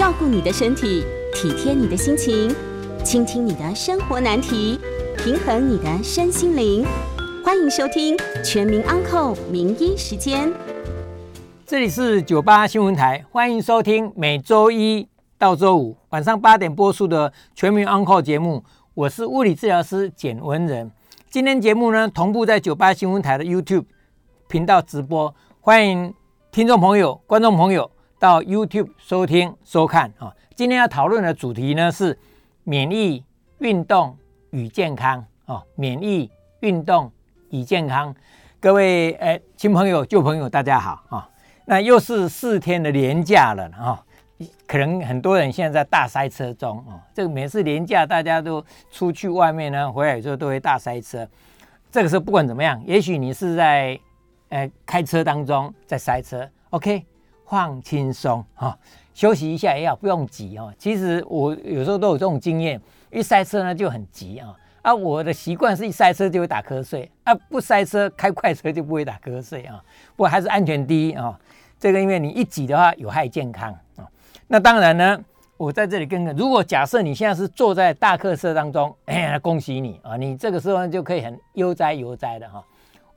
照顾你的身体，体贴你的心情，倾听你的生活难题，平衡你的身心灵。欢迎收听《全民安扣名医时间》。这里是九八新闻台，欢迎收听每周一到周五晚上八点播出的《全民安扣节目。我是物理治疗师简文仁。今天节目呢，同步在九八新闻台的 YouTube 频道直播，欢迎听众朋友、观众朋友。到 YouTube 收听收看啊！今天要讨论的主题呢是免疫运动与健康啊！免疫运动与健康，各位诶新朋友旧朋友大家好啊！那又是四天的年假了啊！可能很多人现在在大塞车中啊！这个每次年假大家都出去外面呢，回来之后都会大塞车。这个时候不管怎么样，也许你是在诶开车当中在塞车，OK。放轻松哈，休息一下也要，不用急哦。其实我有时候都有这种经验，一塞车呢就很急啊。啊，我的习惯是一塞车就会打瞌睡，啊，不塞车开快车就不会打瞌睡啊。不过还是安全第一啊。这个因为你一挤的话有害健康啊。那当然呢，我在这里跟个，如果假设你现在是坐在大客车当中，哎，恭喜你啊，你这个时候就可以很悠哉悠哉的哈。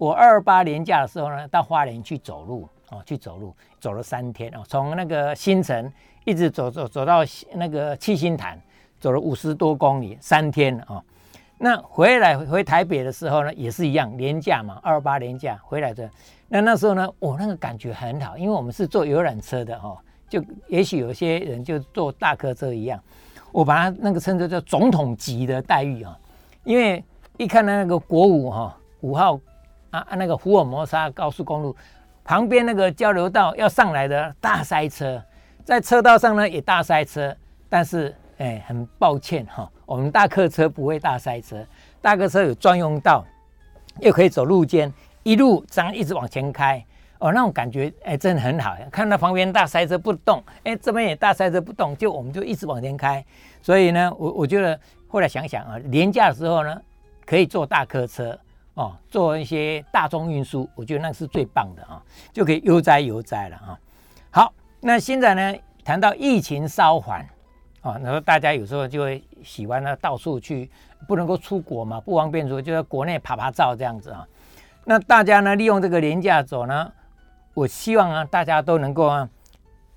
我二八年假的时候呢，到花莲去走路。哦，去走路走了三天哦，从那个新城一直走走走到那个七星潭，走了五十多公里，三天哦。那回来回台北的时候呢，也是一样，年假嘛，二八年假回来的。那那时候呢，我那个感觉很好，因为我们是坐游览车的哦，就也许有些人就坐大客车一样，我把它那个称作叫总统级的待遇啊，因为一看到那个国五哈五号啊啊那个福尔摩沙高速公路。旁边那个交流道要上来的大塞车，在车道上呢也大塞车，但是哎，很抱歉哈，我们大客车不会大塞车，大客车有专用道，又可以走路肩，一路这样一直往前开，哦，那种感觉哎，真的很好。看到旁边大塞车不动，哎，这边也大塞车不动，就我们就一直往前开。所以呢，我我觉得后来想想啊，廉价的时候呢，可以坐大客车。哦，做一些大众运输，我觉得那是最棒的啊，就可以悠哉悠哉了啊。好，那现在呢，谈到疫情稍缓啊，然后大家有时候就会喜欢呢到处去，不能够出国嘛，不方便说就在国内拍拍照这样子啊。那大家呢利用这个廉价走呢，我希望啊大家都能够啊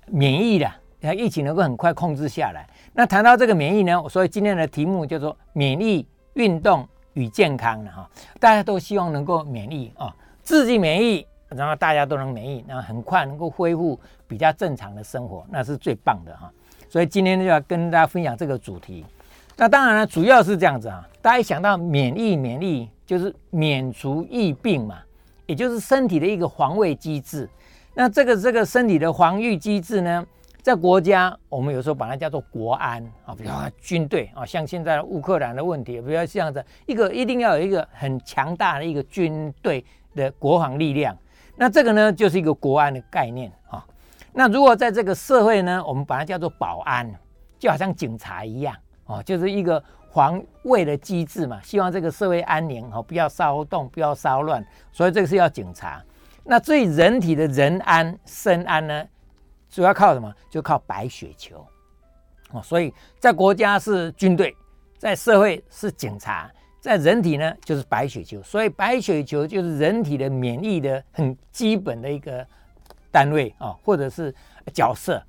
免疫的，疫情能够很快控制下来。那谈到这个免疫呢，所以今天的题目叫做免疫运动。与健康的哈，大家都希望能够免疫啊，自己免疫，然后大家都能免疫，然后很快能够恢复比较正常的生活，那是最棒的哈。所以今天就要跟大家分享这个主题。那当然了，主要是这样子啊，大家一想到免疫，免疫就是免除疫病嘛，也就是身体的一个防卫机制。那这个这个身体的防御机制呢？在国家，我们有时候把它叫做国安啊，比如说军队啊，像现在乌克兰的问题，比如这样子，一个一定要有一个很强大的一个军队的国防力量。那这个呢，就是一个国安的概念啊。那如果在这个社会呢，我们把它叫做保安，就好像警察一样啊，就是一个防卫的机制嘛，希望这个社会安宁哦，不要骚动，不要骚乱，所以这个是要警察。那至于人体的人安、身安呢？主要靠什么？就靠白血球哦。所以在国家是军队，在社会是警察，在人体呢就是白血球。所以白血球就是人体的免疫的很基本的一个单位啊，或者是角色。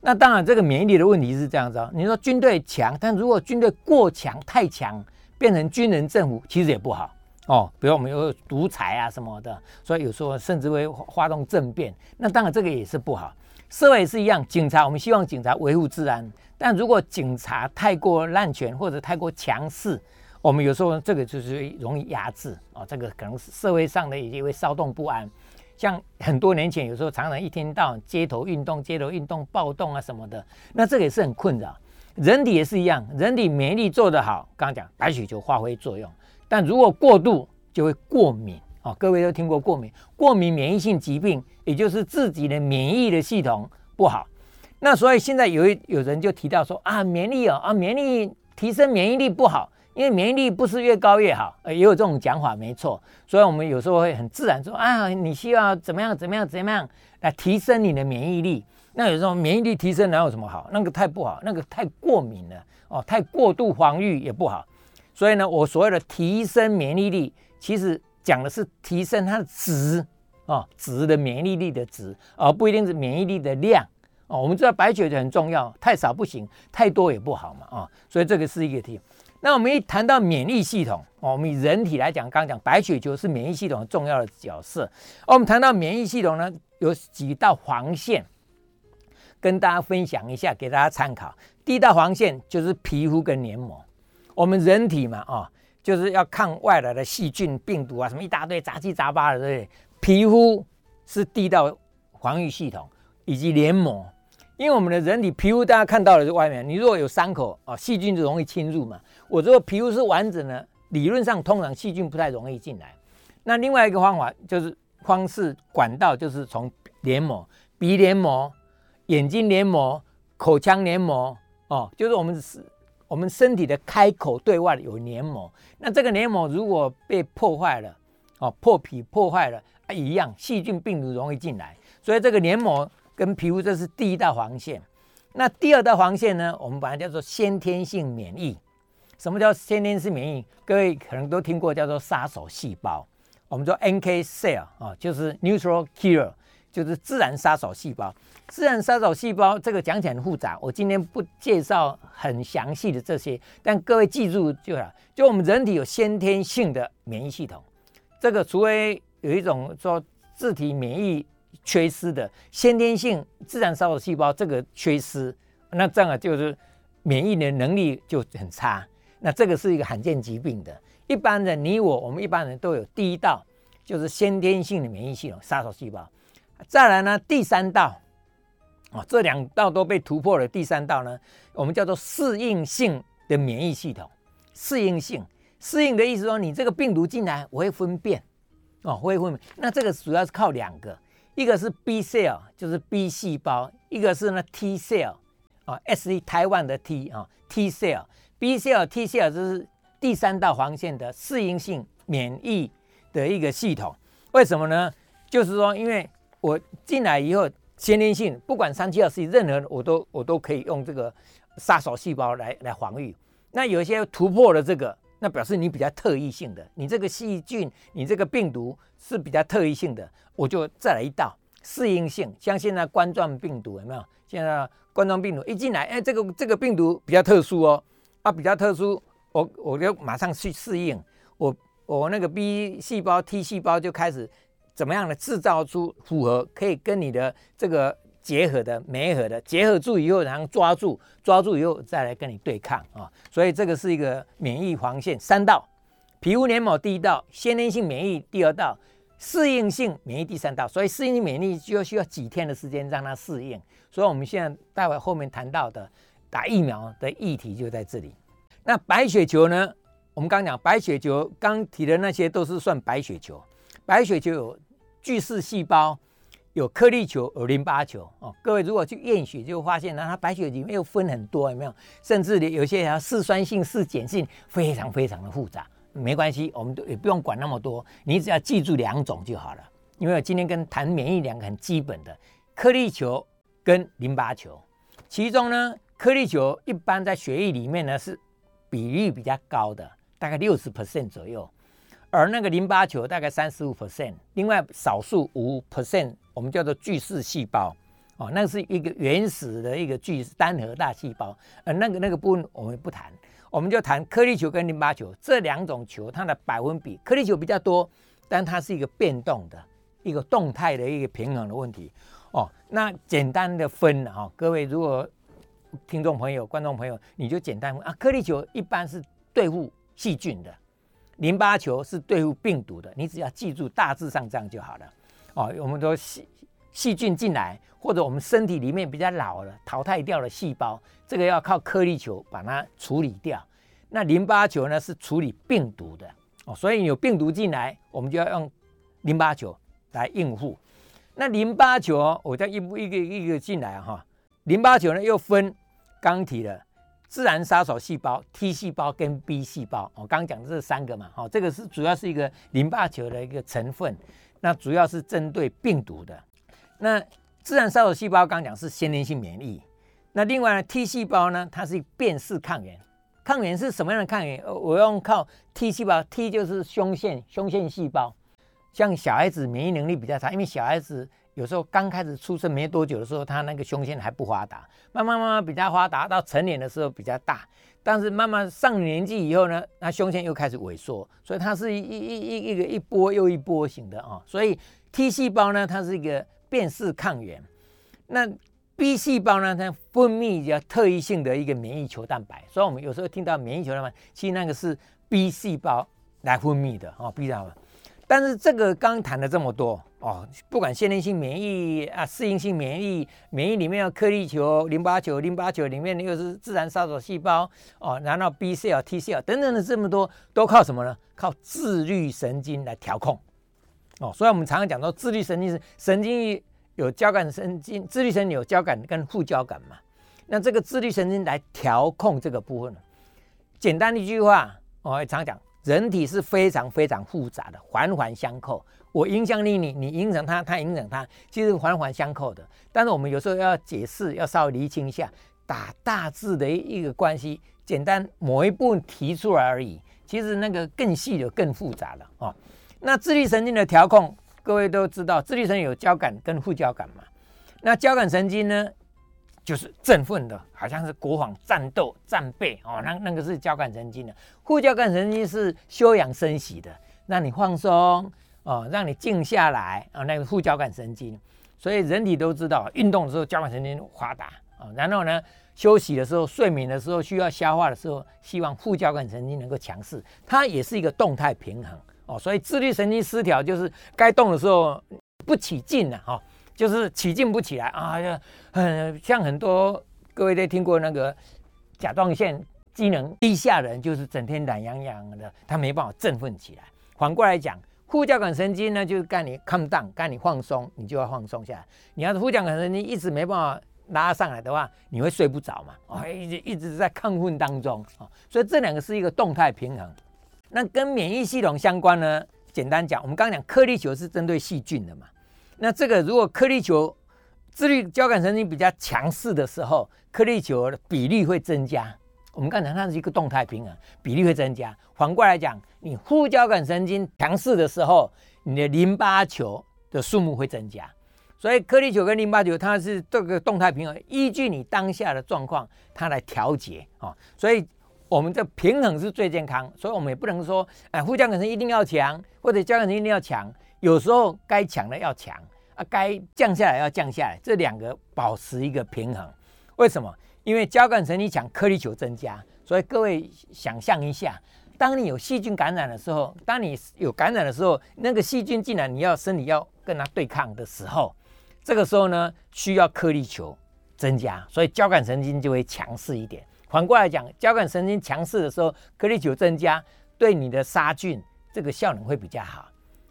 那当然，这个免疫力的问题是这样子哦。你说军队强，但如果军队过强、太强，变成军人政府，其实也不好哦。比如我们有独裁啊什么的，所以有时候甚至会发动政变。那当然，这个也是不好。社会也是一样，警察我们希望警察维护治安，但如果警察太过滥权或者太过强势，我们有时候这个就是容易压制啊，这个可能是社会上的也会骚动不安。像很多年前，有时候常常一天到晚街头运动、街头运动暴动啊什么的，那这个也是很困扰。人体也是一样，人体免疫力做得好，刚刚讲白血球发挥作用，但如果过度就会过敏。哦，各位都听过过敏，过敏免疫性疾病，也就是自己的免疫的系统不好。那所以现在有一有人就提到说啊，免疫哦啊，免疫力提升免疫力不好，因为免疫力不是越高越好，呃，也有这种讲法，没错。所以我们有时候会很自然说啊，你需要怎么样怎么样怎么样来提升你的免疫力。那有时候免疫力提升哪有什么好？那个太不好，那个太过敏了哦，太过度防御也不好。所以呢，我所谓的提升免疫力，其实讲的是提升它的值哦，值的免疫力的值，而不一定是免疫力的量哦。我们知道白血球很重要，太少不行，太多也不好嘛啊。所以这个是一个题。那我们一谈到免疫系统哦，我们以人体来讲，刚讲白血球是免疫系统重要的角色。我们谈到免疫系统呢，有几道防线，跟大家分享一下，给大家参考。第一道防线就是皮肤跟黏膜。我们人体嘛，啊，就是要抗外来的细菌、病毒啊，什么一大堆杂七杂八的，对？皮肤是第一道防御系统，以及黏膜。因为我们的人体皮肤，大家看到的是外面，你如果有伤口啊，细菌就容易侵入嘛。我如果皮肤是完整的，理论上通常细菌不太容易进来。那另外一个方法就是方式管道，就是从黏膜、鼻黏膜、眼睛黏膜、口腔黏膜哦，就是我们是我们身体的开口对外有黏膜。那这个黏膜如果被破坏了哦，破皮破坏了啊，一样细菌病毒容易进来。所以这个黏膜。跟皮肤这是第一道防线，那第二道防线呢？我们把它叫做先天性免疫。什么叫先天性免疫？各位可能都听过叫做杀手细胞，我们说 NK cell 啊，就是 neutral killer，就是自然杀手细胞。自然杀手细胞这个讲起来很复杂，我今天不介绍很详细的这些，但各位记住就好。就我们人体有先天性的免疫系统，这个除非有一种说自体免疫。缺失的先天性自然杀手细胞，这个缺失，那这样啊就是免疫的能力就很差。那这个是一个罕见疾病的。一般的你我，我们一般人都有第一道，就是先天性的免疫系统杀手细胞。再来呢，第三道，哦，这两道都被突破了。第三道呢，我们叫做适应性的免疫系统。适应性，适应的意思说，你这个病毒进来，我会分辨，哦，我会分辨。那这个主要是靠两个。一个是 B cell，就是 B 细胞；一个是呢 T cell，啊，S 台湾的 T 啊，T cell，B cell、T cell 就是第三道防线的适应性免疫的一个系统。为什么呢？就是说，因为我进来以后，先天性不管三七二十一，任何我都我都可以用这个杀手细胞来来防御。那有一些突破了这个，那表示你比较特异性的，你这个细菌，你这个病毒是比较特异性的。我就再来一道适应性，像现在冠状病毒有没有？现在冠状病毒一进来，哎，这个这个病毒比较特殊哦，啊，比较特殊，我我就马上去适应，我我那个 B 细胞、T 细胞就开始怎么样的制造出符合可以跟你的这个结合的、没合的，结合住以后，然后抓住，抓住以后再来跟你对抗啊，所以这个是一个免疫防线三道，皮肤黏膜第一道，先天性免疫第二道。适应性免疫第三道，所以适应性免疫就需要几天的时间让它适应。所以我们现在待会后面谈到的打疫苗的议题就在这里。那白血球呢？我们刚讲白血球，刚提的那些都是算白血球。白血球有巨噬细胞，有颗粒球，有淋巴球。哦，各位如果去验血，就发现呢，它白血里面又分很多，有没有？甚至有些还嗜酸性、嗜碱性，非常非常的复杂。没关系，我们都也不用管那么多，你只要记住两种就好了。因为我今天跟谈免疫两个很基本的颗粒球跟淋巴球，其中呢，颗粒球一般在血液里面呢是比例比较高的，大概六十 percent 左右，而那个淋巴球大概三十五 percent，另外少数五 percent 我们叫做巨噬细胞，哦，那是一个原始的一个巨单核大细胞，呃，那个那个部分我们不谈。我们就谈颗粒球跟淋巴球这两种球，它的百分比，颗粒球比较多，但它是一个变动的一个动态的一个平衡的问题哦。那简单的分哈，各位如果听众朋友、观众朋友，你就简单分啊，颗粒球一般是对付细菌的，淋巴球是对付病毒的，你只要记住大致上这样就好了哦。我们说细细菌进来，或者我们身体里面比较老了、淘汰掉了细胞。这个要靠颗粒球把它处理掉，那淋巴球呢是处理病毒的哦，所以有病毒进来，我们就要用淋巴球来应付。那淋巴球哦，我再一步一个一个进来哈。淋巴球呢又分刚提的自然杀手细胞 T 细胞跟 B 细胞，我刚讲的这三个嘛，好，这个是主要是一个淋巴球的一个成分，那主要是针对病毒的。那自然杀手细胞刚讲是先天性免疫，那另外呢 T 细胞呢，它是辨识抗原。抗原是什么样的抗原？我用靠 T 细胞，T 就是胸腺胸腺细胞。像小孩子免疫能力比较差，因为小孩子有时候刚开始出生没多久的时候，他那个胸腺还不发达，慢慢慢慢比较发达，到成年的时候比较大。但是慢慢上年纪以后呢，那胸腺又开始萎缩，所以它是一一一一个一波又一波型的啊。所以 T 细胞呢，它是一个辨识抗原。那 B 细胞呢？它分泌叫特异性的一个免疫球蛋白，所以我们有时候听到免疫球蛋白，其实那个是 B 细胞来分泌的哦，B 细胞。但是这个刚谈了这么多哦，不管先天性免疫啊、适应性免疫，免疫里面有颗粒球、淋巴球，淋巴球里面又是自然杀手细胞哦，然后 B cell、T cell 等等的这么多，都靠什么呢？靠自律神经来调控哦。所以我们常常讲到自律神经是神经。有交感神经，自律神经有交感跟副交感嘛？那这个自律神经来调控这个部分简单的一句话，我常讲，人体是非常非常复杂的，环环相扣。我影响你，你你影响他，他影响他，其实环环相扣的。但是我们有时候要解释，要稍微厘清一下，打大致的一个关系，简单某一部分提出来而已。其实那个更细的、更复杂了哦。那自律神经的调控。各位都知道，自律神经有交感跟副交感嘛？那交感神经呢，就是振奋的，好像是国防战斗战备哦，那那个是交感神经的。副交感神经是休养生息的，让你放松哦，让你静下来啊，那个副交感神经。所以人体都知道，运动的时候交感神经发达啊，然后呢，休息的时候、睡眠的时候、需要消化的时候，希望副交感神经能够强势，它也是一个动态平衡。哦，所以自律神经失调就是该动的时候不起劲了哈，就是起劲不起来啊，就很像很多各位都听过那个甲状腺机能低下的人，就是整天懒洋洋的，他没办法振奋起来。反过来讲，副交感神经呢，就是干你 calm down，干你放松，你就要放松下来。你要是副交感神经一直没办法拉上来的话，你会睡不着嘛？哦，一直一直在亢奋当中啊，所以这两个是一个动态平衡。那跟免疫系统相关呢？简单讲，我们刚刚讲颗粒球是针对细菌的嘛。那这个如果颗粒球自律交感神经比较强势的时候，颗粒球的比例会增加。我们刚才它是一个动态平衡，比例会增加。反过来讲，你副交感神经强势的时候，你的淋巴球的数目会增加。所以颗粒球跟淋巴球它是这个动态平衡，依据你当下的状况，它来调节啊。所以。我们的平衡是最健康，所以我们也不能说，哎，副交感神经一定要强，或者交感神经一定要强。有时候该强的要强啊，该降下来要降下来，这两个保持一个平衡。为什么？因为交感神经强，颗粒球增加。所以各位想象一下，当你有细菌感染的时候，当你有感染的时候，那个细菌进来，你要身体要跟它对抗的时候，这个时候呢，需要颗粒球增加，所以交感神经就会强势一点。反过来讲，交感神经强势的时候，颗粒球增加，对你的杀菌这个效能会比较好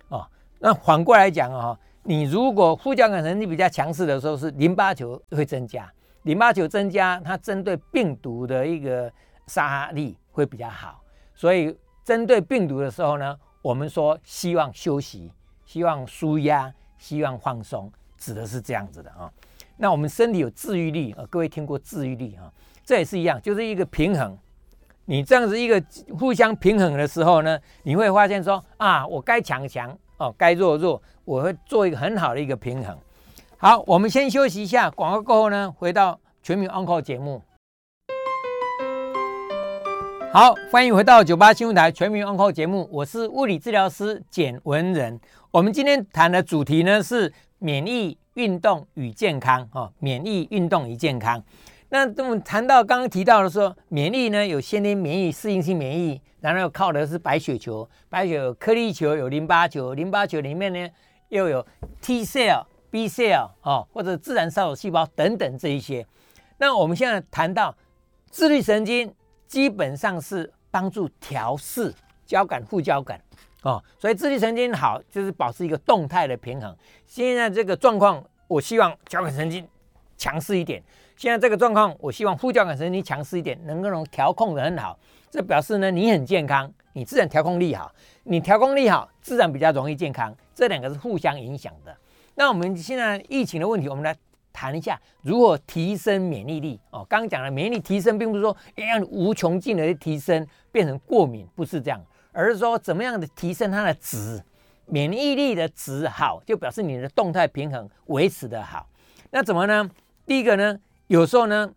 哦。那反过来讲哦，你如果副交感神经比较强势的时候，是淋巴球会增加，淋巴球增加，它针对病毒的一个杀力会比较好。所以针对病毒的时候呢，我们说希望休息，希望舒压，希望放松，指的是这样子的啊。那我们身体有治愈力啊，各位听过治愈力啊？这也是一样，就是一个平衡。你这样子一个互相平衡的时候呢，你会发现说啊，我该强强哦，该弱弱，我会做一个很好的一个平衡。好，我们先休息一下，广告过后呢，回到全民 Uncle 节目。好，欢迎回到九八新闻台全民 Uncle 节目，我是物理治疗师简文仁。我们今天谈的主题呢是免疫运动与健康哦，免疫运动与健康。那我们谈到刚刚提到的说，免疫呢有先天免疫、适应性免疫，然后靠的是白血球，白血球、颗粒球有淋巴球，淋巴球里面呢又有 T cell、B cell 哦，或者自然杀手细胞等等这一些。那我们现在谈到自律神经，基本上是帮助调试交感、副交感哦，所以自律神经好就是保持一个动态的平衡。现在这个状况，我希望交感神经强势一点。现在这个状况，我希望副交感神经强势一点，能够能调控的很好。这表示呢，你很健康，你自然调控力好，你调控力好，自然比较容易健康。这两个是互相影响的。那我们现在疫情的问题，我们来谈一下如何提升免疫力哦。刚刚讲了，免疫力提升并不是说要无穷尽的提升变成过敏，不是这样，而是说怎么样的提升它的值，免疫力的值好，就表示你的动态平衡维持的好。那怎么呢？第一个呢，有时候呢，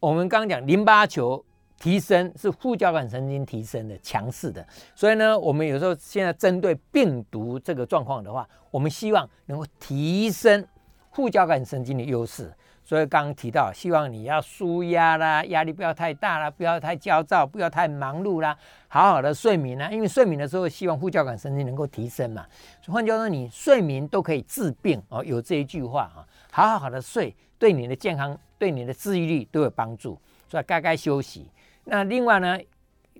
我们刚刚讲淋巴球。提升是副交感神经提升的强势的，所以呢，我们有时候现在针对病毒这个状况的话，我们希望能够提升副交感神经的优势。所以刚刚提到，希望你要舒压啦，压力不要太大啦，不要太焦躁，不要太忙碌啦，好好的睡眠啦。因为睡眠的时候，希望副交感神经能够提升嘛。换句话说，你睡眠都可以治病哦，有这一句话啊，好好好的睡，对你的健康、对你的治愈力都有帮助。所以该该休息。那另外呢，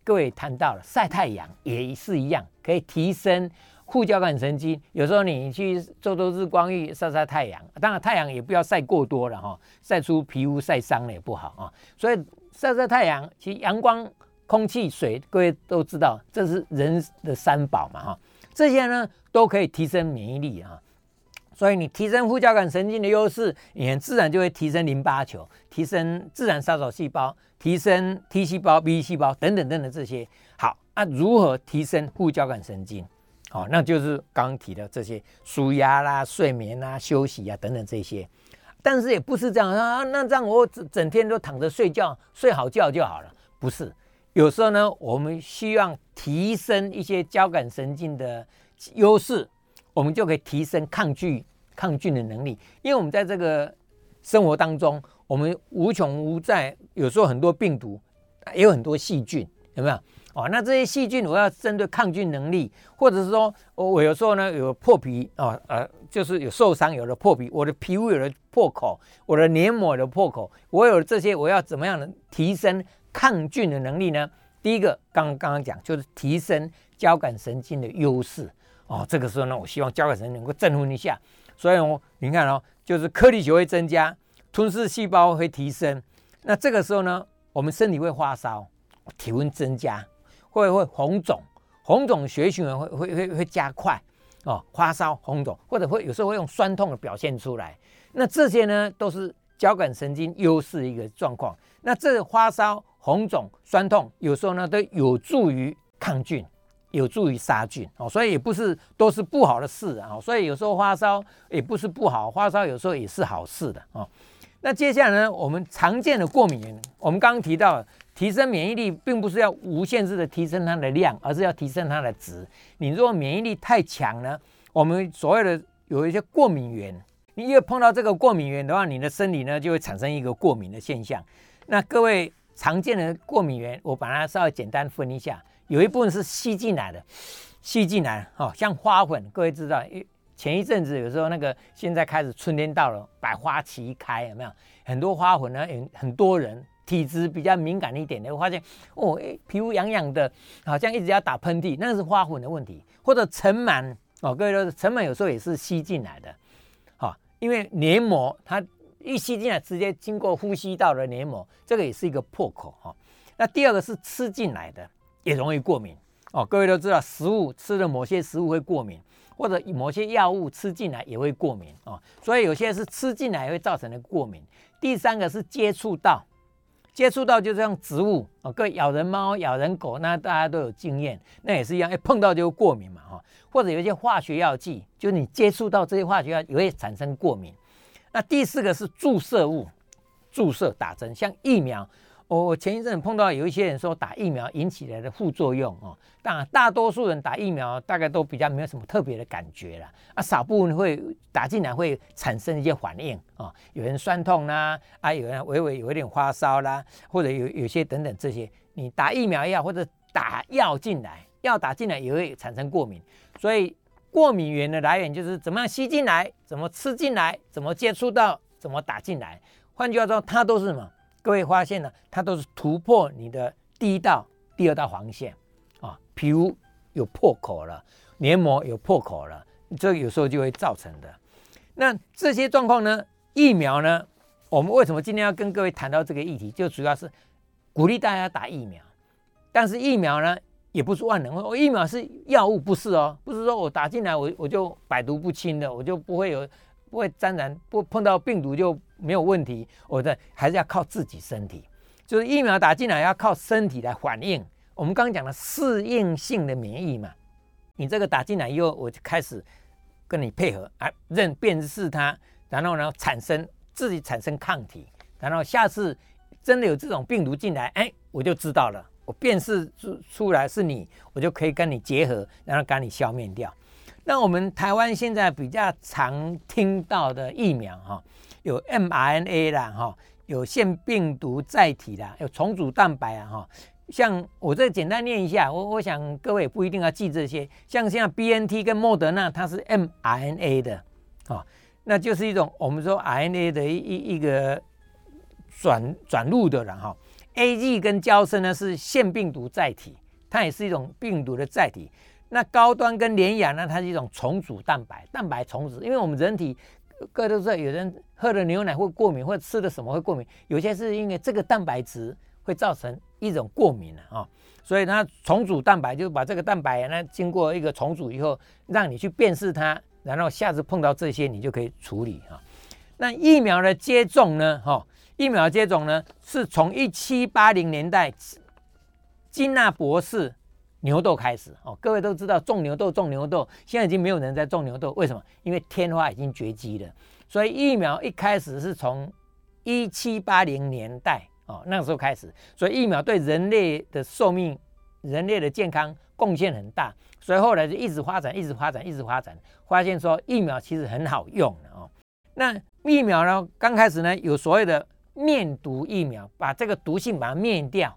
各位谈到了晒太阳也是一样，可以提升副交感神经。有时候你去做做日光浴，晒晒太阳，当然太阳也不要晒过多了哈，晒出皮肤晒伤了也不好啊。所以晒晒太阳，其实阳光、空气、水，各位都知道，这是人的三宝嘛哈。这些呢都可以提升免疫力啊。所以你提升副交感神经的优势，你很自然就会提升淋巴球，提升自然杀手细胞，提升 T 细胞、B 细胞等等等等这些。好，那如何提升副交感神经？好，那就是刚提的这些舒压啦、睡眠啦、休息啊等等这些。但是也不是这样啊，那这样我整整天都躺着睡觉，睡好觉就好了？不是，有时候呢，我们需要提升一些交感神经的优势。我们就可以提升抗拒抗菌的能力，因为我们在这个生活当中，我们无穷无在，有时候很多病毒，也有很多细菌，有没有？哦，那这些细菌我要针对抗菌能力，或者是说，我有时候呢有破皮啊，呃，就是有受伤，有了破皮，我的皮肤有了破口，我的黏膜的破口，我有了这些，我要怎么样的提升抗菌的能力呢？第一个，刚刚刚讲就是提升交感神经的优势。哦，这个时候呢，我希望交感神经能够振奋一下，所以我，你看哦，就是颗粒球会增加，吞噬细胞会提升，那这个时候呢，我们身体会发烧，体温增加，会会红肿，红肿血循环会会会会加快，哦，发烧红肿，或者会有时候会用酸痛的表现出来，那这些呢都是交感神经优势一个状况，那这发烧、红肿、酸痛，有时候呢都有助于抗菌。有助于杀菌哦，所以也不是都是不好的事啊。所以有时候发烧也不是不好，发烧有时候也是好事的哦。那接下来呢，我们常见的过敏源，我们刚刚提到，提升免疫力并不是要无限制的提升它的量，而是要提升它的值。你如果免疫力太强呢，我们所谓的有一些过敏源，你越碰到这个过敏源的话，你的身体呢就会产生一个过敏的现象。那各位常见的过敏源，我把它稍微简单分一下。有一部分是吸进来的，吸进来哦，像花粉，各位知道，前一阵子有时候那个，现在开始春天到了，百花齐开，有没有？很多花粉呢，很很多人体质比较敏感一点的，会发现哦，哎，皮肤痒痒的，好像一直要打喷嚏，那是花粉的问题，或者尘螨哦，各位都是尘螨有时候也是吸进来的，好，因为黏膜它一吸进来，直接经过呼吸道的黏膜，这个也是一个破口哈。那第二个是吃进来的。也容易过敏哦，各位都知道，食物吃了某些食物会过敏，或者某些药物吃进来也会过敏哦。所以有些是吃进来会造成的过敏。第三个是接触到，接触到就像植物哦，各位咬人猫、咬人狗，那大家都有经验，那也是一样，一碰到就过敏嘛哈。或者有一些化学药剂，就你接触到这些化学药也会产生过敏。那第四个是注射物，注射打针，像疫苗。我我前一阵碰到有一些人说打疫苗引起来的副作用哦，当然大多数人打疫苗大概都比较没有什么特别的感觉了啊，少部分会打进来会产生一些反应啊，有人酸痛啦，啊有人微微有一点发烧啦，或者有有些等等这些，你打疫苗药或者打药进来，药打进来也会产生过敏，所以过敏源的来源就是怎么样吸进来，怎么吃进来，怎么接触到，怎么打进来，换句话说，它都是什么？各位发现呢，它都是突破你的第一道、第二道防线啊，皮肤有破口了，黏膜有破口了，这有时候就会造成的。那这些状况呢，疫苗呢，我们为什么今天要跟各位谈到这个议题？就主要是鼓励大家打疫苗。但是疫苗呢，也不是万能，我疫苗是药物，不是哦，不是说我打进来我我就百毒不侵的，我就不会有不会沾染不碰到病毒就没有问题，我的还是要靠自己身体，就是疫苗打进来要靠身体来反应。我们刚刚讲的适应性的免疫嘛，你这个打进来以后，我就开始跟你配合，啊，认辨识它，然后呢产生自己产生抗体，然后下次真的有这种病毒进来，哎，我就知道了，我辨识出出来是你，我就可以跟你结合，然后赶你消灭掉。那我们台湾现在比较常听到的疫苗哈，有 mRNA 啦哈，有腺病毒载体啦，有重组蛋白啊哈。像我这简单念一下，我我想各位不一定要记这些。像现在 B N T 跟莫德纳，它是 m R N A 的，啊，那就是一种我们说 R N A 的一一一个转转录的了哈。A G 跟胶生呢是腺病毒载体，它也是一种病毒的载体。那高端跟联雅呢，它是一种重组蛋白，蛋白重组。因为我们人体各都知道，有人喝了牛奶会过敏，或者吃了什么会过敏，有些是因为这个蛋白质会造成。一种过敏了啊，所以它重组蛋白就是把这个蛋白呢经过一个重组以后，让你去辨识它，然后下次碰到这些你就可以处理哈。那疫苗的接种呢？哈，疫苗接种呢是从一七八零年代金纳博士牛痘开始哦。各位都知道种牛痘种牛痘，现在已经没有人在种牛痘，为什么？因为天花已经绝迹了。所以疫苗一开始是从一七八零年代。哦，那个时候开始，所以疫苗对人类的寿命、人类的健康贡献很大，所以后来就一直发展、一直发展、一直发展，发现说疫苗其实很好用哦。那疫苗呢，刚开始呢有所谓的灭毒疫苗，把这个毒性把它灭掉，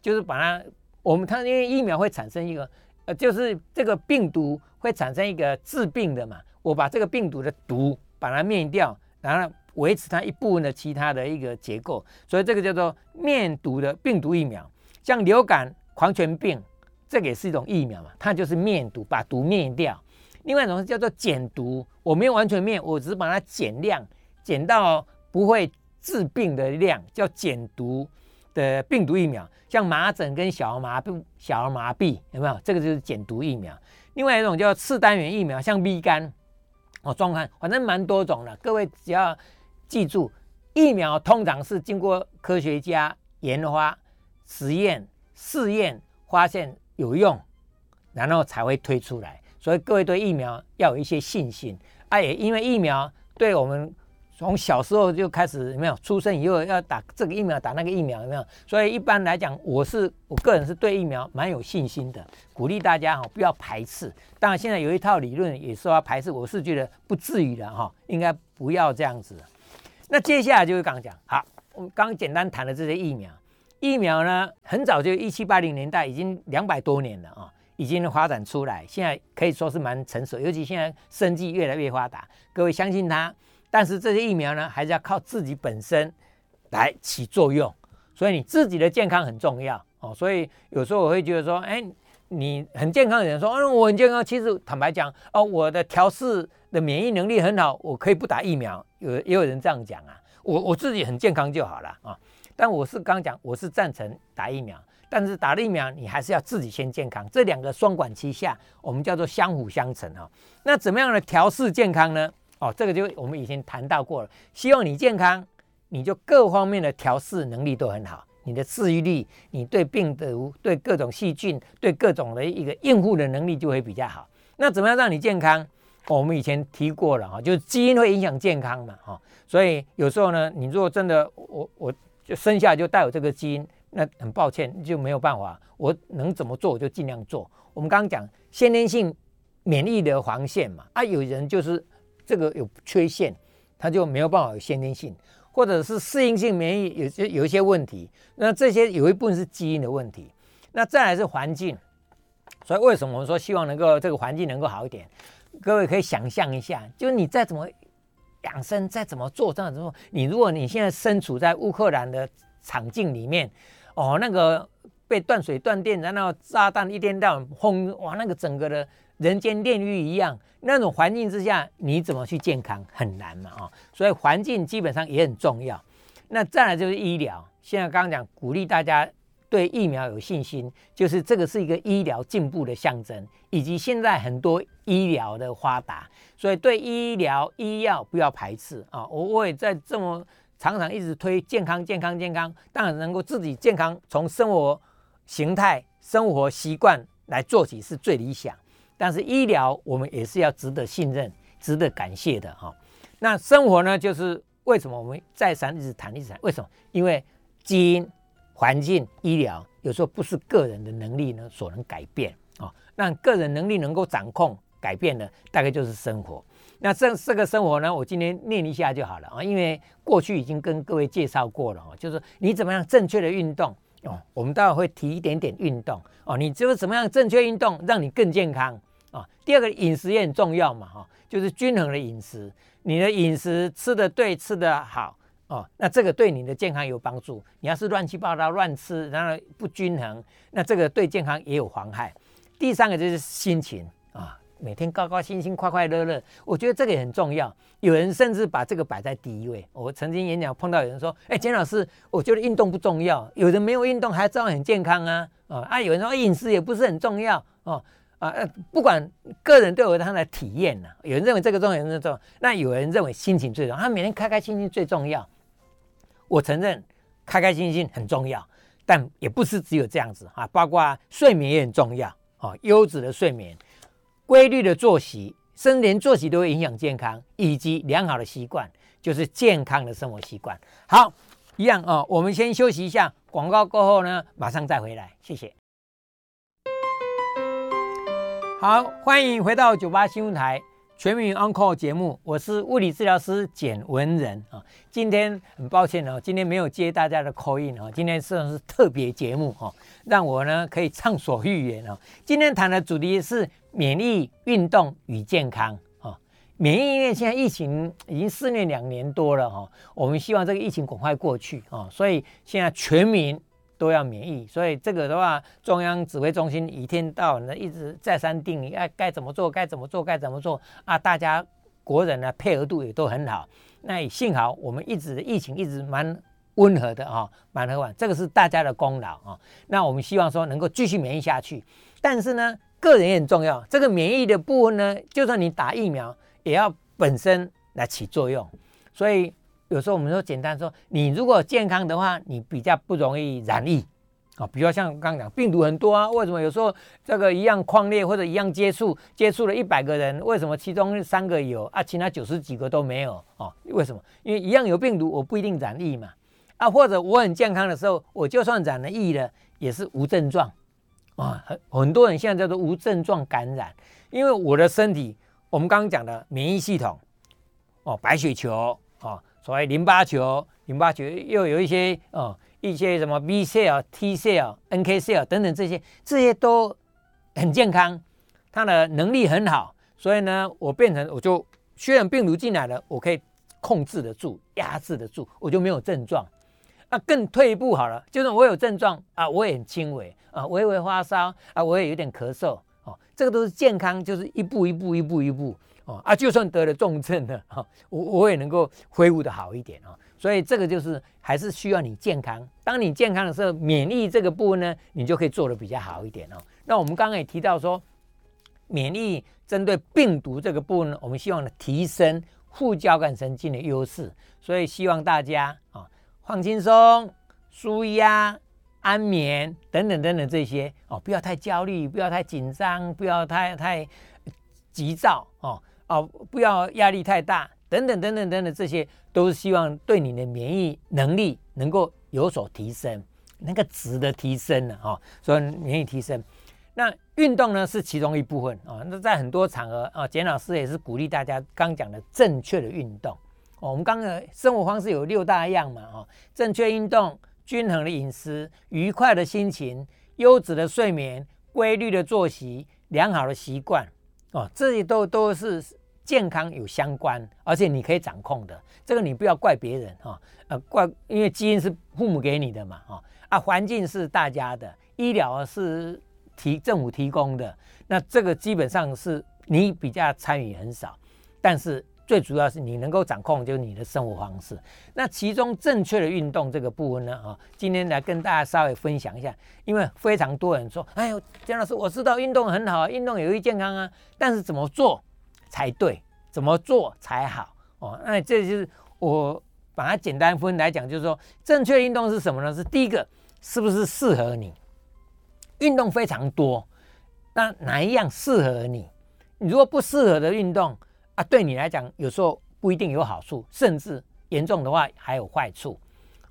就是把它我们它因为疫苗会产生一个呃，就是这个病毒会产生一个致病的嘛，我把这个病毒的毒把它灭掉，然后。维持它一部分的其他的一个结构，所以这个叫做灭毒的病毒疫苗。像流感、狂犬病，这个也是一种疫苗嘛，它就是灭毒，把毒灭掉。另外一种叫做减毒，我没有完全灭，我只是把它减量，减到不会致病的量，叫减毒的病毒疫苗。像麻疹跟小儿麻痹、小儿麻痹有没有？这个就是减毒疫苗。另外一种叫次单元疫苗，像 B 肝哦，状况反正蛮多种的。各位只要。记住，疫苗通常是经过科学家研发、实验、试验，发现有用，然后才会推出来。所以各位对疫苗要有一些信心。啊，也因为疫苗对我们从小时候就开始有没有出生以后要打这个疫苗，打那个疫苗有没有？所以一般来讲，我是我个人是对疫苗蛮有信心的，鼓励大家哈不要排斥。当然现在有一套理论也说要排斥，我是觉得不至于的哈，应该不要这样子。那接下来就是刚讲，好，我们刚简单谈的这些疫苗，疫苗呢，很早就一七八零年代，已经两百多年了啊，已经发展出来，现在可以说是蛮成熟，尤其现在生技越来越发达，各位相信它。但是这些疫苗呢，还是要靠自己本身来起作用，所以你自己的健康很重要哦。所以有时候我会觉得说，哎，你很健康的人说，嗯，我很健康，其实坦白讲，哦，我的调试。的免疫能力很好，我可以不打疫苗。有也有人这样讲啊，我我自己很健康就好了啊。但我是刚讲，我是赞成打疫苗，但是打了疫苗，你还是要自己先健康。这两个双管齐下，我们叫做相辅相成啊。那怎么样的调试健康呢？哦，这个就我们以前谈到过了。希望你健康，你就各方面的调试能力都很好，你的治愈力，你对病毒、对各种细菌、对各种的一个应付的能力就会比较好。那怎么样让你健康？我们以前提过了哈，就是基因会影响健康嘛哈，所以有时候呢，你如果真的我我就生下来就带有这个基因，那很抱歉就没有办法，我能怎么做我就尽量做。我们刚刚讲先天性免疫的防线嘛，啊，有人就是这个有缺陷，它就没有办法有先天性，或者是适应性免疫有些有一些问题，那这些有一部分是基因的问题，那再来是环境，所以为什么我们说希望能够这个环境能够好一点？各位可以想象一下，就是你再怎么养生，再怎么做，这样子，你如果你现在身处在乌克兰的场境里面，哦，那个被断水断电，然后炸弹一天到晚轰，哇，那个整个的人间炼狱一样，那种环境之下，你怎么去健康很难嘛，啊，所以环境基本上也很重要。那再来就是医疗，现在刚刚讲鼓励大家。对疫苗有信心，就是这个是一个医疗进步的象征，以及现在很多医疗的发达，所以对医疗医药不要排斥啊！我我也在这么常常一直推健康、健康、健康，当然能够自己健康，从生活形态、生活习惯来做起是最理想。但是医疗我们也是要值得信任、值得感谢的哈。那生活呢，就是为什么我们再三一直谈、一直谈？为什么？因为基因、环境、医疗有时候不是个人的能力呢所能改变啊。让个人能力能够掌控、改变的，大概就是生活。那这这个生活呢，我今天念一下就好了啊，因为过去已经跟各位介绍过了哦，就是你怎么样正确的运动哦，我们待会会提一点点运动哦，你就是怎么样正确运动，让你更健康啊。第二个饮食也很重要嘛哈，就是均衡的饮食，你的饮食吃的对，吃的好哦，那这个对你的健康有帮助。你要是乱七八糟乱吃，然后不均衡，那这个对健康也有妨害。第三个就是心情啊。每天高高兴兴、快快乐乐，我觉得这个也很重要。有人甚至把这个摆在第一位。我曾经演讲碰到有人说：“哎，简老师，我觉得运动不重要。有人没有运动还照样很健康啊！”啊啊，有人说饮食也不是很重要哦啊不管个人都有他的体验呢。有人认为这个重要，有人重要。那有人认为心情最重要，他每天开开心心最重要。我承认开开心心很重要，但也不是只有这样子啊，包括睡眠也很重要啊，优质的睡眠。规律的作息，甚至连作息都会影响健康，以及良好的习惯，就是健康的生活习惯。好，一样哦。我们先休息一下，广告过后呢，马上再回来。谢谢。好，欢迎回到九八新闻台。全民 Uncle 节目，我是物理治疗师简文仁啊。今天很抱歉哦，今天没有接大家的 call in 啊。今天算是特别节目哈，让我呢可以畅所欲言哦。今天谈的主题是免疫运动与健康啊。免疫因为现在疫情已经肆虐两年多了哈，我们希望这个疫情赶快过去啊，所以现在全民。都要免疫，所以这个的话，中央指挥中心一天到晚的一直再三定，哎，该怎么做，该怎么做，该怎么做啊？大家国人呢配合度也都很好。那也幸好我们一直疫情一直蛮温和的啊，蛮和缓，这个是大家的功劳啊。那我们希望说能够继续免疫下去，但是呢，个人也很重要。这个免疫的部分呢，就算你打疫苗，也要本身来起作用，所以。有时候我们说简单说，你如果健康的话，你比较不容易染疫啊。比如像刚刚讲，病毒很多啊，为什么有时候这个一样矿列或者一样接触，接触了一百个人，为什么其中三个有啊，其他九十几个都没有啊？为什么？因为一样有病毒，我不一定染疫嘛。啊，或者我很健康的时候，我就算染了疫了，也是无症状啊。很很多人现在叫做无症状感染，因为我的身体，我们刚刚讲的免疫系统哦，白血球。所谓淋巴球，淋巴球又有一些哦，一些什么 B cell、T cell、NK cell 等等这些，这些都很健康，它的能力很好，所以呢，我变成我就虽然病毒进来了，我可以控制得住、压制得住，我就没有症状。那更退一步好了，就是我有症状啊，我也很轻微啊，微微发烧啊，我也有点咳嗽哦，这个都是健康，就是一步一步、一步一步。哦啊，就算得了重症的哈，我我也能够恢复的好一点啊。所以这个就是还是需要你健康。当你健康的时候，免疫这个部分呢，你就可以做的比较好一点哦。那我们刚刚也提到说，免疫针对病毒这个部分呢，我们希望呢提升副交感神经的优势。所以希望大家啊放轻松、舒压、安眠等等等等这些哦，不要太焦虑，不要太紧张，不要太太急躁哦。哦，不要压力太大，等等等等等等，这些都是希望对你的免疫能力能够有所提升，那个值的提升了哈。所以免疫提升，那运动呢是其中一部分啊。那在很多场合啊，简老师也是鼓励大家刚讲的正确的运动。我们刚刚生活方式有六大样嘛啊，正确运动、均衡的饮食、愉快的心情、优质的睡眠、规律的作息、良好的习惯哦，这些都都是。健康有相关，而且你可以掌控的，这个你不要怪别人哈，呃，怪因为基因是父母给你的嘛，哈啊，环境是大家的，医疗是提政府提供的，那这个基本上是你比较参与很少，但是最主要是你能够掌控就是你的生活方式。那其中正确的运动这个部分呢，啊，今天来跟大家稍微分享一下，因为非常多人说，哎呦，姜老师，我知道运动很好，运动有益健康啊，但是怎么做？才对，怎么做才好哦？那这就是我把它简单分来讲，就是说正确运动是什么呢？是第一个，是不是适合你？运动非常多，那哪一样适合你？你如果不适合的运动啊，对你来讲有时候不一定有好处，甚至严重的话还有坏处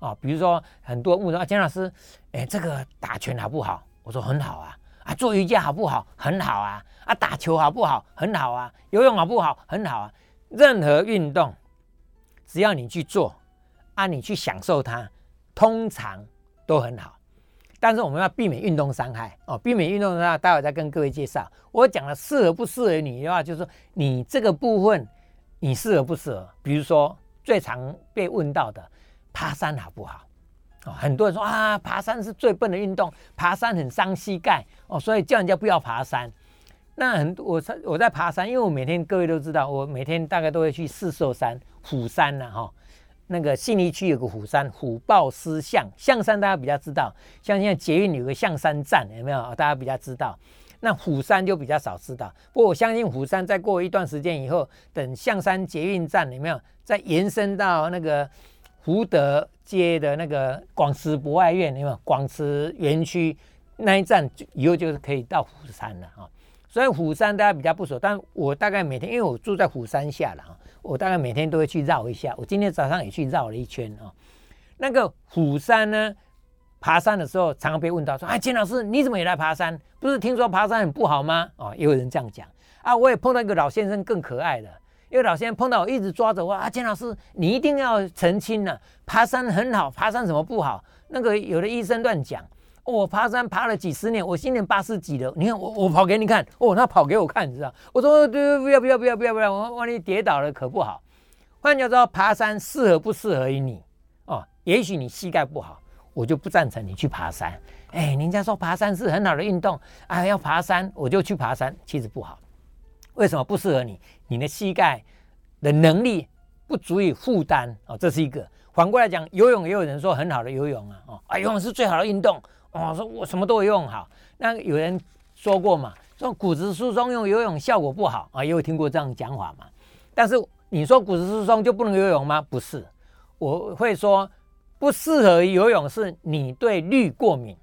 啊。比如说很多问说啊，江老师，哎，这个打拳好不好？我说很好啊。啊，做瑜伽好不好？很好啊。啊，打球好不好？很好啊。游泳好不好？很好啊。任何运动，只要你去做，啊，你去享受它，通常都很好。但是我们要避免运动伤害哦，避免运动伤害，待会再跟各位介绍。我讲的适合不适合你的话，就是说你这个部分你适合不适合？比如说最常被问到的，爬山好不好？哦，很多人说啊，爬山是最笨的运动，爬山很伤膝盖哦，所以叫人家不要爬山。那很我在我在爬山，因为我每天各位都知道，我每天大概都会去四寿山、虎山呢，哈。那个信义区有个虎山，虎豹狮象象山，大家比较知道。像现在捷运有个象山站，有没有？大家比较知道。那虎山就比较少知道。不过我相信虎山再过一段时间以后，等象山捷运站有没有再延伸到那个福德街的那个广慈博爱院，有没有？广慈园区那一站以后就是可以到虎山了啊。所以虎山大家比较不熟，但我大概每天，因为我住在虎山下了啊。我大概每天都会去绕一下，我今天早上也去绕了一圈啊。那个虎山呢，爬山的时候常常被问到说：“哎，金老师你怎么也来爬山？不是听说爬山很不好吗？”哦，也有人这样讲啊。我也碰到一个老先生更可爱的，因为老先生碰到我一直抓着我啊，金老师你一定要澄清了，爬山很好，爬山什么不好？那个有的医生乱讲。我爬山爬了几十年，我今年八十几了。你看我，我跑给你看。哦，他跑给我看，你知道？我说对，不要不要不要不要不要，我万一跌倒了可不好。换句话说，爬山适合不适合于你？哦，也许你膝盖不好，我就不赞成你去爬山。哎，人家说爬山是很好的运动，啊，要爬山我就去爬山，其实不好。为什么不适合你？你的膝盖的能力不足以负担哦，这是一个。反过来讲，游泳也有人说很好的游泳啊，哦，啊，游泳是最好的运动。哦，说我什么都会用好，那有人说过嘛，说骨质疏松用游泳效果不好啊，也有听过这样讲法嘛。但是你说骨质疏松就不能游泳吗？不是，我会说不适合游泳是你对氯过敏，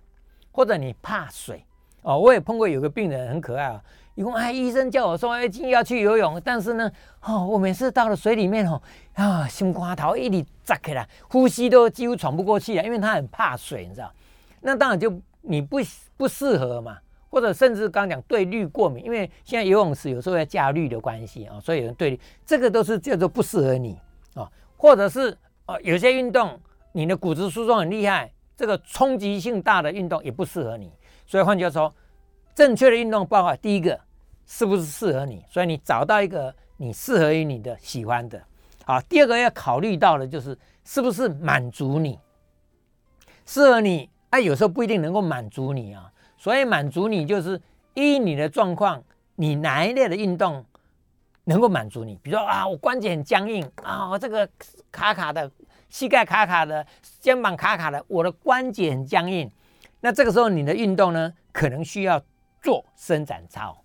或者你怕水哦。我也碰过有个病人很可爱啊，一共哎医生叫我说哎今天要去游泳，但是呢哦我每次到了水里面哦啊心瓜头一直扎起来，呼吸都几乎喘不过气来，因为他很怕水，你知道。那当然就你不不适合嘛，或者甚至刚讲对氯过敏，因为现在游泳池有时候要加氯的关系啊，所以有人对这个都是叫做不适合你啊，或者是啊有些运动你的骨质疏松很厉害，这个冲击性大的运动也不适合你。所以换句话说，正确的运动包括第一个是不是适合你，所以你找到一个你适合于你的喜欢的，好，第二个要考虑到的就是是不是满足你，适合你。哎，有时候不一定能够满足你啊，所以满足你就是依你的状况，你哪一类的运动能够满足你？比如说啊，我关节很僵硬啊，我这个卡卡的，膝盖卡卡的，肩膀卡卡的，我的关节很僵硬。那这个时候你的运动呢，可能需要做伸展操。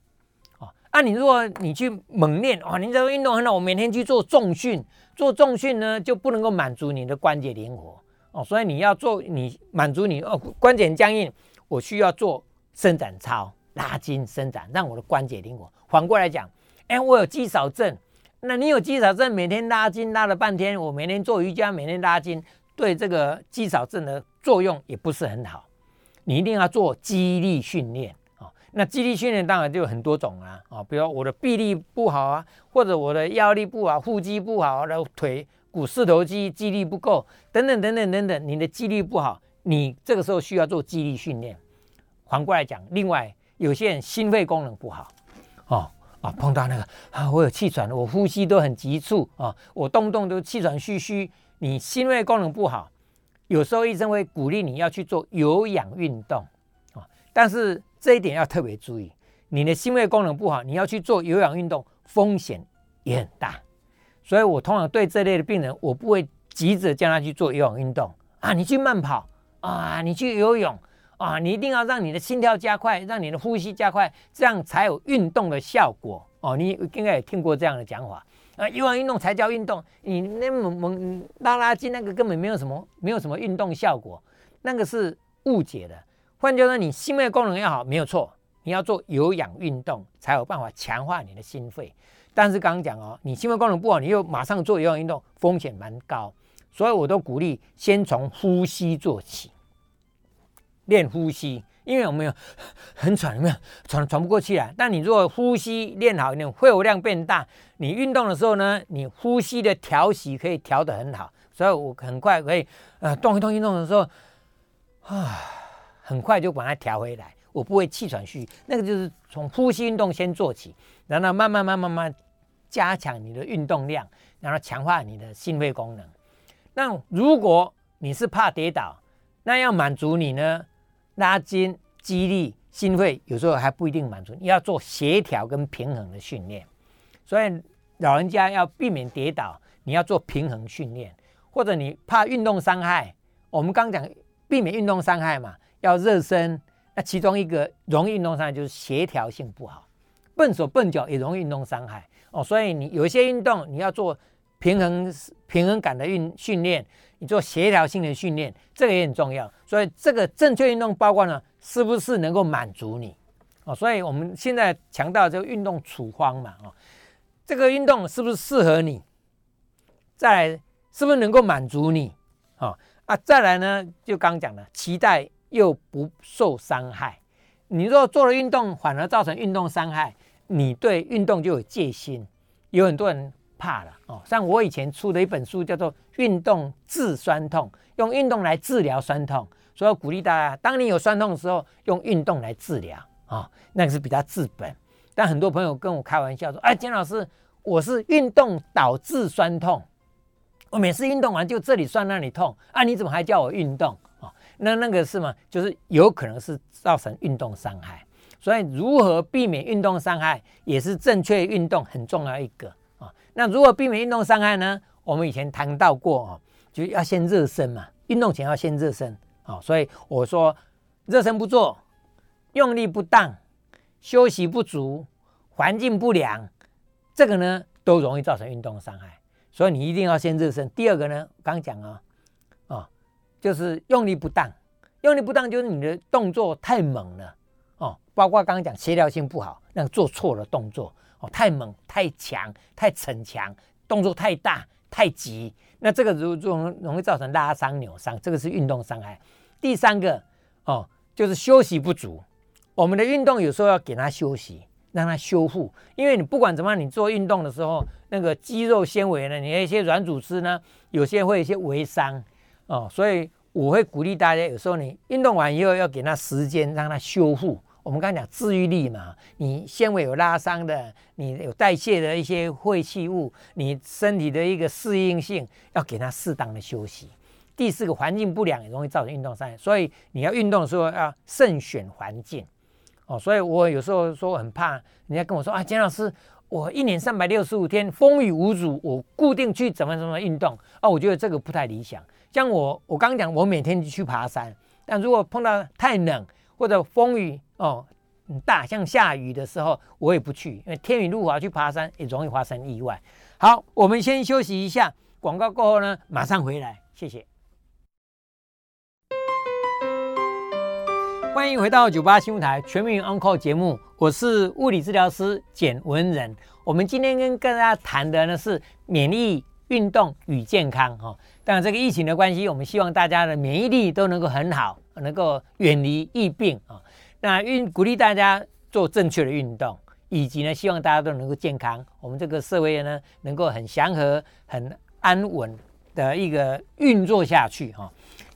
啊，你如果你去猛练哦，你这个运动很好，我每天去做重训，做重训呢就不能够满足你的关节灵活。哦，所以你要做你满足你哦关节僵硬，我需要做伸展操拉筋伸展，让我的关节灵活。反过来讲，哎，我有肌少症，那你有肌少症，每天拉筋拉了半天，我每天做瑜伽，每天拉筋，对这个肌少症的作用也不是很好。你一定要做肌力训练。那肌力训练当然就有很多种啊啊，比如我的臂力不好啊，或者我的腰力不好，腹肌不好，然后腿。股四头肌肌力不够，等等等等等等，你的肌力不好，你这个时候需要做肌力训练。反过来讲，另外有些人心肺功能不好，哦啊，碰到那个啊，我有气喘，我呼吸都很急促啊，我动动都气喘吁吁。你心肺功能不好，有时候医生会鼓励你要去做有氧运动啊，但是这一点要特别注意，你的心肺功能不好，你要去做有氧运动，风险也很大。所以我通常对这类的病人，我不会急着叫他去做有氧运动啊，你去慢跑啊，你去游泳啊，你一定要让你的心跳加快，让你的呼吸加快，这样才有运动的效果哦。你应该也听过这样的讲法啊，有氧运动才叫运动。你那猛猛拉拉筋那个根本没有什么没有什么运动效果，那个是误解的。换句话说，你心肺功能要好没有错，你要做有氧运动才有办法强化你的心肺。但是刚刚讲哦，你心肺功能不好，你又马上做有氧运动，风险蛮高。所以我都鼓励先从呼吸做起，练呼吸。因为我们有很喘，有没有喘喘不过气来？但你如果呼吸练好一点，肺活量变大，你运动的时候呢，你呼吸的调息可以调得很好。所以我很快可以呃动一动运动的时候啊，很快就把它调回来，我不会气喘吁吁。那个就是从呼吸运动先做起，然后慢慢慢慢慢加强你的运动量，然后强化你的心肺功能。那如果你是怕跌倒，那要满足你呢？拉筋、肌力、心肺，有时候还不一定满足。你要做协调跟平衡的训练，所以老人家要避免跌倒，你要做平衡训练，或者你怕运动伤害，我们刚讲避免运动伤害嘛，要热身。那其中一个容易运动伤害就是协调性不好，笨手笨脚也容易运动伤害哦。所以你有一些运动你要做平衡平衡感的运训练。你做协调性的训练，这个也很重要。所以这个正确运动包括呢，是不是能够满足你？哦，所以我们现在强调这个运动处方嘛，哦，这个运动是不是适合你？再来，是不是能够满足你？哦啊，再来呢，就刚讲的，期待又不受伤害。你若做了运动，反而造成运动伤害，你对运动就有戒心。有很多人。怕了哦，像我以前出的一本书叫做《运动治酸痛》，用运动来治疗酸痛，所以鼓励大家，当你有酸痛的时候，用运动来治疗啊，那个是比较治本。但很多朋友跟我开玩笑说：“哎，金老师，我是运动导致酸痛，我每次运动完就这里酸那里痛啊，你怎么还叫我运动？”那那个是吗？就是有可能是造成运动伤害，所以如何避免运动伤害，也是正确运动很重要一个啊。那如果避免运动伤害呢？我们以前谈到过哦，就要先热身嘛，运动前要先热身啊。所以我说，热身不做，用力不当，休息不足，环境不良，这个呢都容易造成运动伤害。所以你一定要先热身。第二个呢，刚讲，啊，就是用力不当，用力不当就是你的动作太猛了哦，包括刚刚讲协调性不好，那做错了动作。哦太猛、太强、太逞强，动作太大、太急，那这个如容容易造成拉伤、扭伤，这个是运动伤害。第三个哦，就是休息不足。我们的运动有时候要给他休息，让他修复，因为你不管怎么样，你做运动的时候，那个肌肉纤维呢，你的一些软组织呢，有些会有一些微伤哦，所以我会鼓励大家，有时候你运动完以后要给他时间，让他修复。我们刚才讲治愈力嘛，你纤维有拉伤的，你有代谢的一些废弃物，你身体的一个适应性要给它适当的休息。第四个环境不良也容易造成运动伤害，所以你要运动的时候要慎选环境。哦，所以我有时候说很怕人家跟我说啊，简老师，我一年三百六十五天风雨无阻，我固定去怎么怎么运动啊？我觉得这个不太理想。像我我刚刚讲，我每天去爬山，但如果碰到太冷或者风雨，哦，大像下雨的时候，我也不去，因为天雨路滑去爬山也容易发生意外。好，我们先休息一下，广告过后呢，马上回来，谢谢。欢迎回到九八新闻台全民 Uncle 节目，我是物理治疗师简文仁。我们今天跟大家谈的呢是免疫运动与健康哈。当然，这个疫情的关系，我们希望大家的免疫力都能够很好，能够远离疫病啊。那运鼓励大家做正确的运动，以及呢，希望大家都能够健康。我们这个社会呢，能够很祥和、很安稳的一个运作下去哈。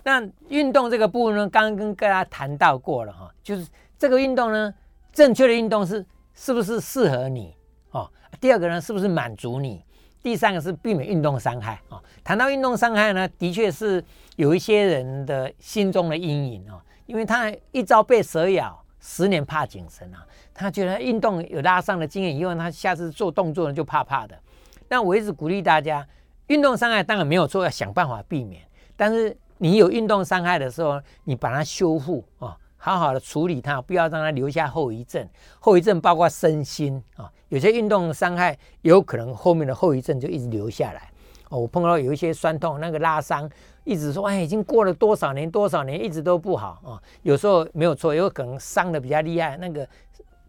那运动这个部分呢，刚刚跟大家谈到过了哈，就是这个运动呢，正确的运动是是不是适合你哦？第二个呢，是不是满足你？第三个是避免运动伤害啊。谈到运动伤害呢，的确是有一些人的心中的阴影哦。因为他一朝被蛇咬，十年怕井绳啊！他觉得运动有拉伤的经验以后，他下次做动作呢就怕怕的。那我一直鼓励大家，运动伤害当然没有错，要想办法避免。但是你有运动伤害的时候，你把它修复啊，好好的处理它，不要让它留下后遗症。后遗症包括身心啊，有些运动伤害有可能后面的后遗症就一直留下来。哦，我碰到有一些酸痛，那个拉伤，一直说哎，已经过了多少年多少年，一直都不好啊。有时候没有错，有可能伤的比较厉害，那个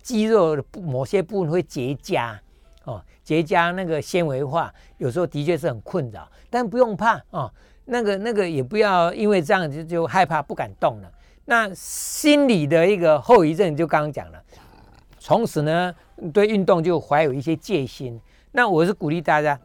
肌肉某些部分会结痂哦，结痂那个纤维化，有时候的确是很困扰，但不用怕哦。那个那个也不要因为这样就就害怕不敢动了。那心理的一个后遗症就刚刚讲了，从此呢对运动就怀有一些戒心。那我是鼓励大家。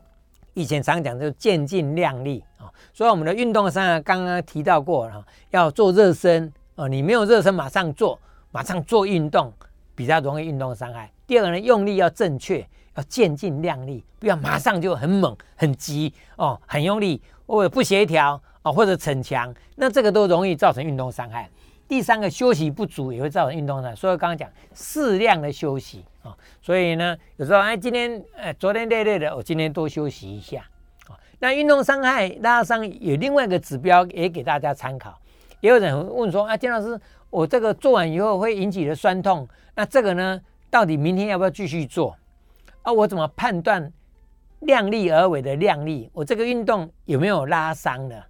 以前常讲就渐进量力啊，所以我们的运动上刚刚提到过了，要做热身哦。你没有热身马上做，马上做运动比较容易运动伤害。第二个呢，用力要正确，要渐进量力，不要马上就很猛很急哦，很用力或者不协调啊，或者逞强，那这个都容易造成运动伤害。第三个休息不足也会造成运动伤害，所以刚刚讲适量的休息。啊，所以呢，有时候哎，今天哎，昨天累累的，我今天多休息一下。啊，那运动伤害拉伤有另外一个指标也给大家参考。也有人问说啊，金老师，我这个做完以后会引起的酸痛，那这个呢，到底明天要不要继续做？啊，我怎么判断量力而为的量力？我这个运动有没有拉伤的？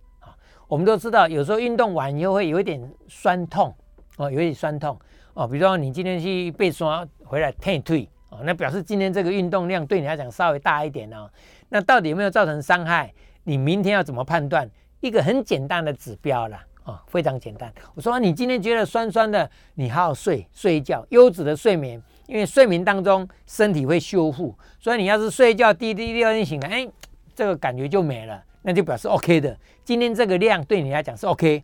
我们都知道，有时候运动完以后会有一点酸痛，哦，有一点酸痛。哦，比如说你今天去背刷回来退退哦，那表示今天这个运动量对你来讲稍微大一点哦。那到底有没有造成伤害？你明天要怎么判断？一个很简单的指标啦，哦，非常简单。我说你今天觉得酸酸的，你好好睡睡一觉，优质的睡眠，因为睡眠当中身体会修复，所以你要是睡一觉滴滴第二天醒来，哎，这个感觉就没了，那就表示 OK 的。今天这个量对你来讲是 OK，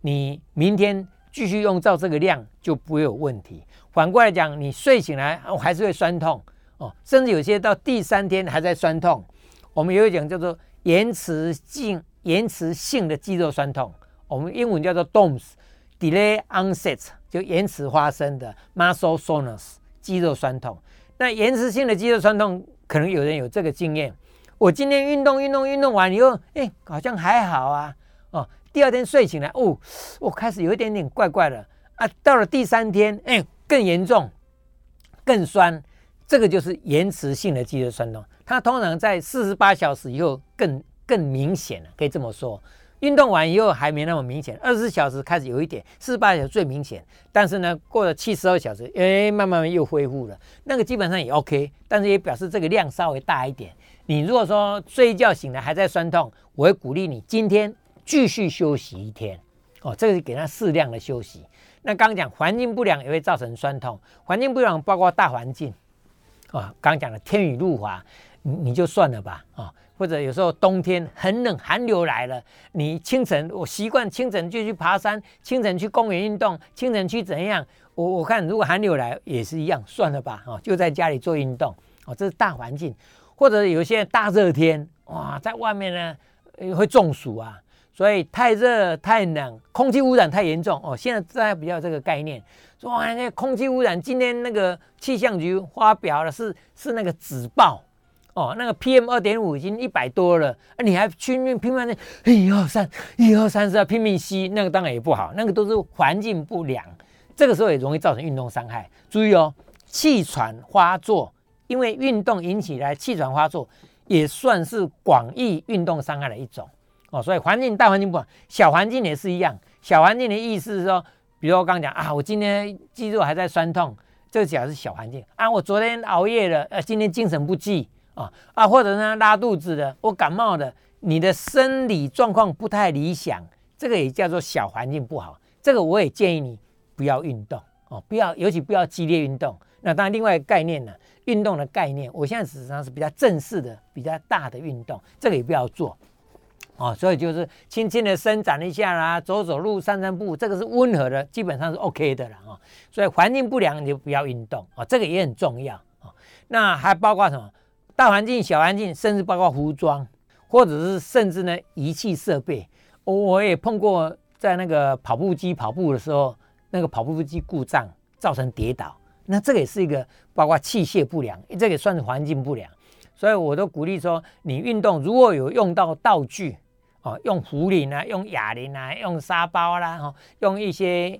你明天。继续用照这个量就不会有问题。反过来讲，你睡醒来我还是会酸痛哦，甚至有些到第三天还在酸痛。我们有一讲叫做延迟性延迟性的肌肉酸痛，我们英文叫做 DOMS（Delay Onset），就延迟发生的 muscle soreness 肌肉酸痛。那延迟性的肌肉酸痛，可能有人有这个经验。我今天运动运动运动完以后，哎，好像还好啊，哦。第二天睡醒来，哦，我开始有一点点怪怪的啊。到了第三天，哎，更严重，更酸，这个就是延迟性的肌肉酸痛。它通常在四十八小时以后更更明显了，可以这么说。运动完以后还没那么明显，二十四小时开始有一点，四十八小时最明显。但是呢，过了七十二小时，哎，慢慢又恢复了。那个基本上也 OK，但是也表示这个量稍微大一点。你如果说睡一觉醒来还在酸痛，我会鼓励你今天。继续休息一天，哦，这个是给他适量的休息。那刚刚讲环境不良也会造成酸痛，环境不良包括大环境，啊，刚刚讲的天雨路滑，你你就算了吧，啊，或者有时候冬天很冷，寒流来了，你清晨我习惯清晨就去爬山，清晨去公园运动，清晨去怎样？我我看如果寒流来也是一样，算了吧，啊，就在家里做运动，哦，这是大环境，或者有些大热天，哇，在外面呢会中暑啊。所以太热、太冷，空气污染太严重哦。现在大家比较这个概念，说哇，那空气污染，今天那个气象局发表了是是那个紫报哦，那个 PM 二点五已经一百多了，你还拼命拼命的，一二三，一二三是要拼命吸，那个当然也不好，那个都是环境不良，这个时候也容易造成运动伤害。注意哦，气喘发作，因为运动引起来气喘发作，也算是广义运动伤害的一种。哦，所以环境大环境不好，小环境也是一样。小环境的意思是说，比如我刚刚讲啊，我今天肌肉还在酸痛，这个讲是小环境啊。我昨天熬夜了，呃，今天精神不济啊啊，或者呢拉肚子的，我感冒的，你的生理状况不太理想，这个也叫做小环境不好。这个我也建议你不要运动哦，不要，尤其不要激烈运动。那当然，另外一个概念呢，运动的概念，我现在实际上是比较正式的、比较大的运动，这个也不要做。哦，所以就是轻轻的伸展一下啦，走走路、散散步，这个是温和的，基本上是 OK 的了啊。所以环境不良你就不要运动啊，这个也很重要啊。那还包括什么？大环境、小环境，甚至包括服装，或者是甚至呢仪器设备。我也碰过，在那个跑步机跑步的时候，那个跑步机故障造成跌倒，那这个也是一个包括器械不良，这个也算是环境不良。所以我都鼓励说，你运动如果有用到道具。哦，用壶铃啊，用哑铃啊，用沙包啦，哈，用一些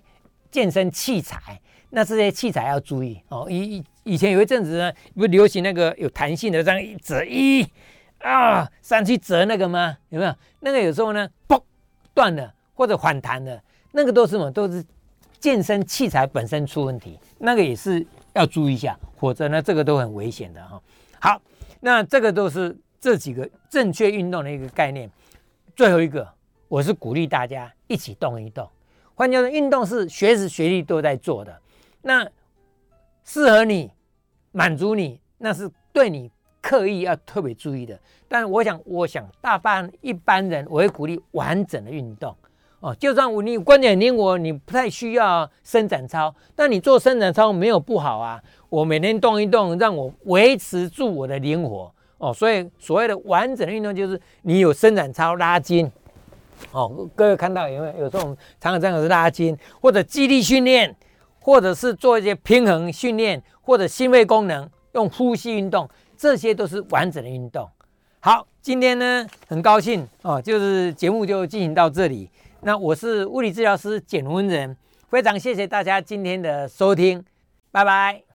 健身器材，那这些器材要注意哦。以以前有一阵子呢，不流行那个有弹性的这样一折一啊上去折那个吗？有没有？那个有时候呢，嘣断了或者反弹了，那个都是什么？都是健身器材本身出问题，那个也是要注意一下，否则呢，这个都很危险的哈。好，那这个都是这几个正确运动的一个概念。最后一个，我是鼓励大家一起动一动。换句话说，运动是学时学地都在做的，那适合你、满足你，那是对你刻意要特别注意的。但是我想，我想大半一般人，我会鼓励完整的运动哦。就算我你关节灵活，你不太需要伸展操，但你做伸展操没有不好啊。我每天动一动，让我维持住我的灵活哦。所以所谓的完整的运动，就是你有伸展操拉筋。哦，各位看到有没有？有时候我们常常这样子拉筋，或者肌力训练，或者是做一些平衡训练，或者心肺功能，用呼吸运动，这些都是完整的运动。好，今天呢很高兴哦，就是节目就进行到这里。那我是物理治疗师简文仁，非常谢谢大家今天的收听，拜拜。